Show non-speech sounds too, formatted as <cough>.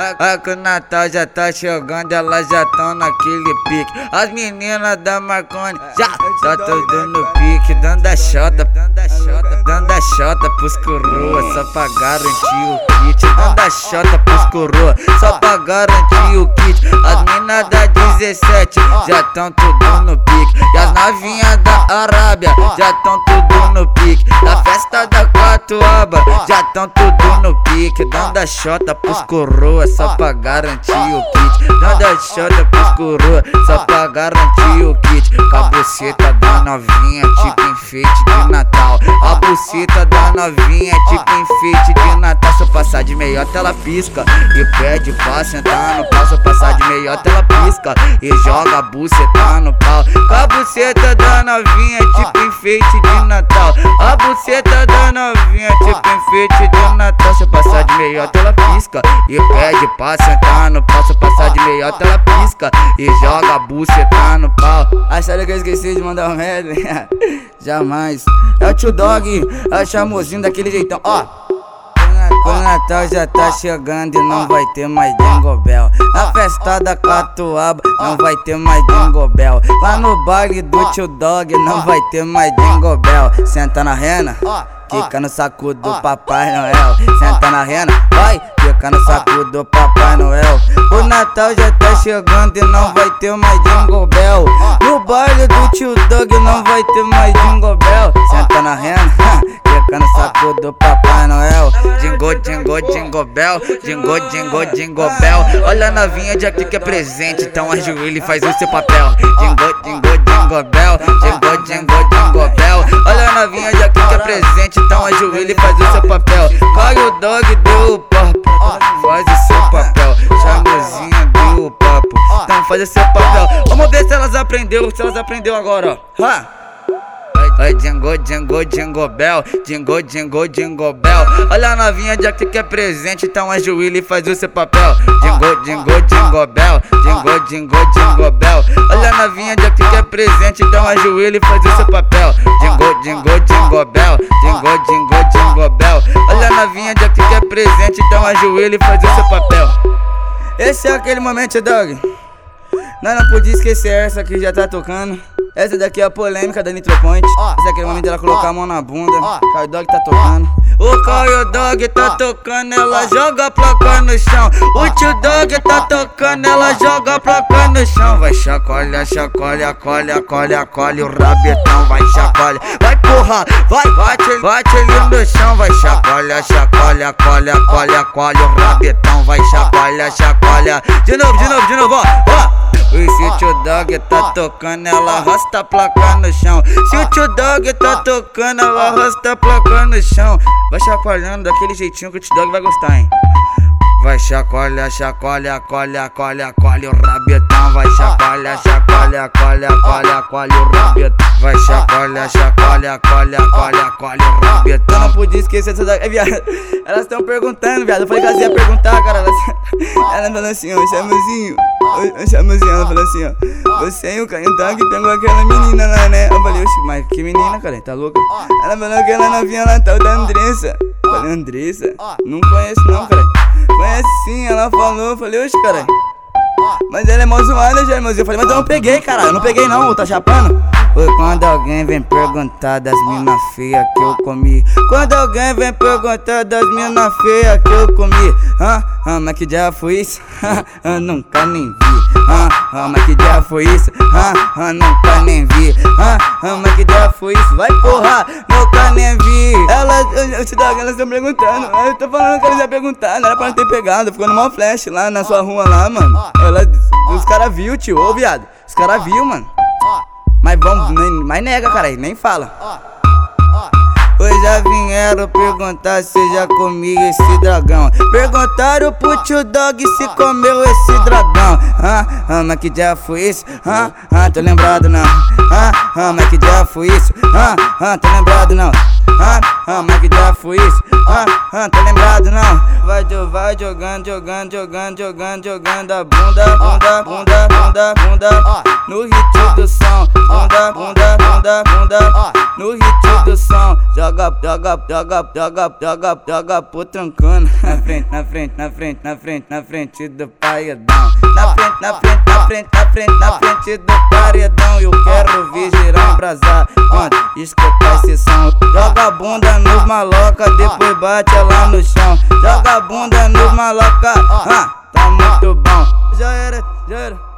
A, que o Natal já tá chegando, elas já tão naquele pique. As meninas da Marconi já tá tudo no pique, dando a chota, dando a chota, dando a chota pros coroa, só pra garantir o kit. Dando a chota pros coroa, só pra garantir o kit. As meninas da 17 já tão tudo no pique. E as novinhas da Arábia já tão tudo no pique. Da festa da Quatuaba já tão tudo no pique. Dando a chota pros coroa, só pra garantir o kit. Dando a chota pros coroa, só pra garantir o kit. Com a buceta da novinha, tipo enfeite de Natal. A buceta da novinha, tipo enfeite de Natal. Se eu passar de meiota, ela pisca. E pede pra sentar no pau. Se eu passar de meiota, ela pisca. E joga a buceta no pau. A buceta da novinha, tipo enfeite de Natal. A buceta da novinha, tipo enfeite de Natal. Se eu passar de meiota, ela pisca. E pede pra sentar no pau. Se eu passar de meiota, ela pisca. E joga a buceta no pau. Acharam que eu esqueci de mandar um <laughs> medley? Jamais. É o tio Dog, é o chamozinho daquele jeitão. Ó. O Natal já tá chegando e não vai ter mais Jingle Bell. Na festa da Catuaba não vai ter mais Jingle Bell. Lá no baile do tio Dog não vai ter mais Jingle Bell. Senta na rena. <laughs> Fica no saco do Papai Noel. Senta na rena, vai, fica no saco do Papai Noel. O Natal já tá chegando e não vai ter mais Jingle Bell. No baile do tio Doug não vai ter mais Jingle Bell. Senta na rena, fica no saco do Papai Noel. Jingle, jingle, jingle bell. Jingle, jingle, jingle bell. Olha a novinha de aqui que é presente, então ajoelha e faz o seu papel. Jingle, jingle, jingle bell. Jingle, jingle, jingle bell. Olha a novinha de aqui que é presente, então ajoelha e faz o seu papel. Cai o dog, deu o papo. Faz o seu papel. Chamozinha, deu o papo. Então faz o seu papel. Vamos ver se elas aprendeu, se elas aprendeu agora, ó. Oi, jingle, jingle, jingle bell, jingle, jingle, jingle bell. Olha a novinha de aqui que é presente, então ajoelha e faz o seu papel. Jingle, jingle, jingle bell, jingle, jingle, jingle bell. Olha a novinha de aqui que é presente, então ajoelha e faz o seu papel. Jingle, jingle, jingle bell, jingle, jingle, jingle bell. Olha a novinha de aqui que é presente, então ajoelha e faz o seu papel. Esse é aquele momento, dog. Nós não podia esquecer essa que já tá tocando. Essa daqui é a polêmica da Nitropoint. Esse é aquele momento dela colocar a mão na bunda. Caio Dog tá tocando. O Caio Dog tá tocando, ela joga a placa no chão. O tio Dog tá tocando, ela joga a placa no chão. Vai chacoalha, chacoalha, colha, colha, colha. O rabetão vai chacoalha. Vai porra, vai, bate, bate ali no chão. Vai chacoalha, chacoalha, colha, colha, colha. O rabetão vai chacoalha, chacoalha. De novo, de novo, de novo, ó, ó. Se o tio Dog tá tocando, ela arrasta a placa no chão. Se o tio Dog tá tocando, ela arrasta a placa no chão. Vai chacoalhando daquele jeitinho que o tio Dog vai gostar, hein? Vai chacoalha, chacoalha, colha, colha, colha o rabetão. Vai chacoalha, chacoalha, colha, colha, colha o rabetão. Vai chacoalha, chacoalha, colha, colha, colha o rabetão. Eu não podia esquecer dessa daqui, <laughs> viado. Elas estão perguntando, viado. Eu falei que elas iam perguntar, cara. Elas, <laughs> ela falou assim, ô chamuzinho, ô chamuzinho. Ela falou assim, ó. Você e o Canhão que pegou aquela menina lá, né? Eu falei, oxe, mas que menina, cara? Tá louca? Ela falou que ela novinha lá, tal da Andressa. Eu falei, Andressa? Não conheço, não, cara. Conhece sim, ela falou, eu falei, oxe, cara. Mas ela é mó zoada, já, irmãozinho. Eu falei, mas eu não peguei, cara. Eu não peguei, não, tá chapando? Foi quando alguém vem perguntar das mina feias que eu comi. Quando alguém vem perguntar das mina feias que eu comi. Ah, ah, mas que dia foi isso? Ah, ah, nunca nem vi. Ah, ah, mas que dia foi isso? Ah, ah, nunca nem vi. Ah, ah, mas que dia foi isso? Vai porra, nunca nem vi. Elas, eu, eu te dou, elas estão perguntando. Eu tô falando que elas já perguntaram, era pra não ter pegado. Ficou no maior flash lá na sua rua lá, mano. Ela, os caras viu, tio, ô viado. Os caras viu, mano. Mas vamos, nem, mas nega, cara, nem fala. Pois já vieram perguntar se já comi esse dragão. Perguntaram pro tio Dog se comeu esse dragão. Ah, ah, mas que dia foi isso? Ah, ah, tô lembrado não. Ah, ah, mas que dia foi isso? Ah, ah, tô lembrado não. Ah, ah, mas que dia foi isso? Ah, ah, tô lembrado não. Vai, jogando, jogando, jogando, jogando, jogando a bunda, bunda, bunda, bunda, bunda, no ritmo do som, bunda, bunda, bunda, bunda, no ritmo do som, joga, joga, joga, joga, joga, joga pro trancando, <laughs> na frente, na frente, na frente, na frente, na frente do paredão, na frente, na frente, na frente, na frente, na frente do paredão, eu quero ver girar brasar, quando escutar esse som, joga a bunda nos maloca, depois bate ela no chão, joga a bunda nos maloca, ah, tá muito bom, já era, já era.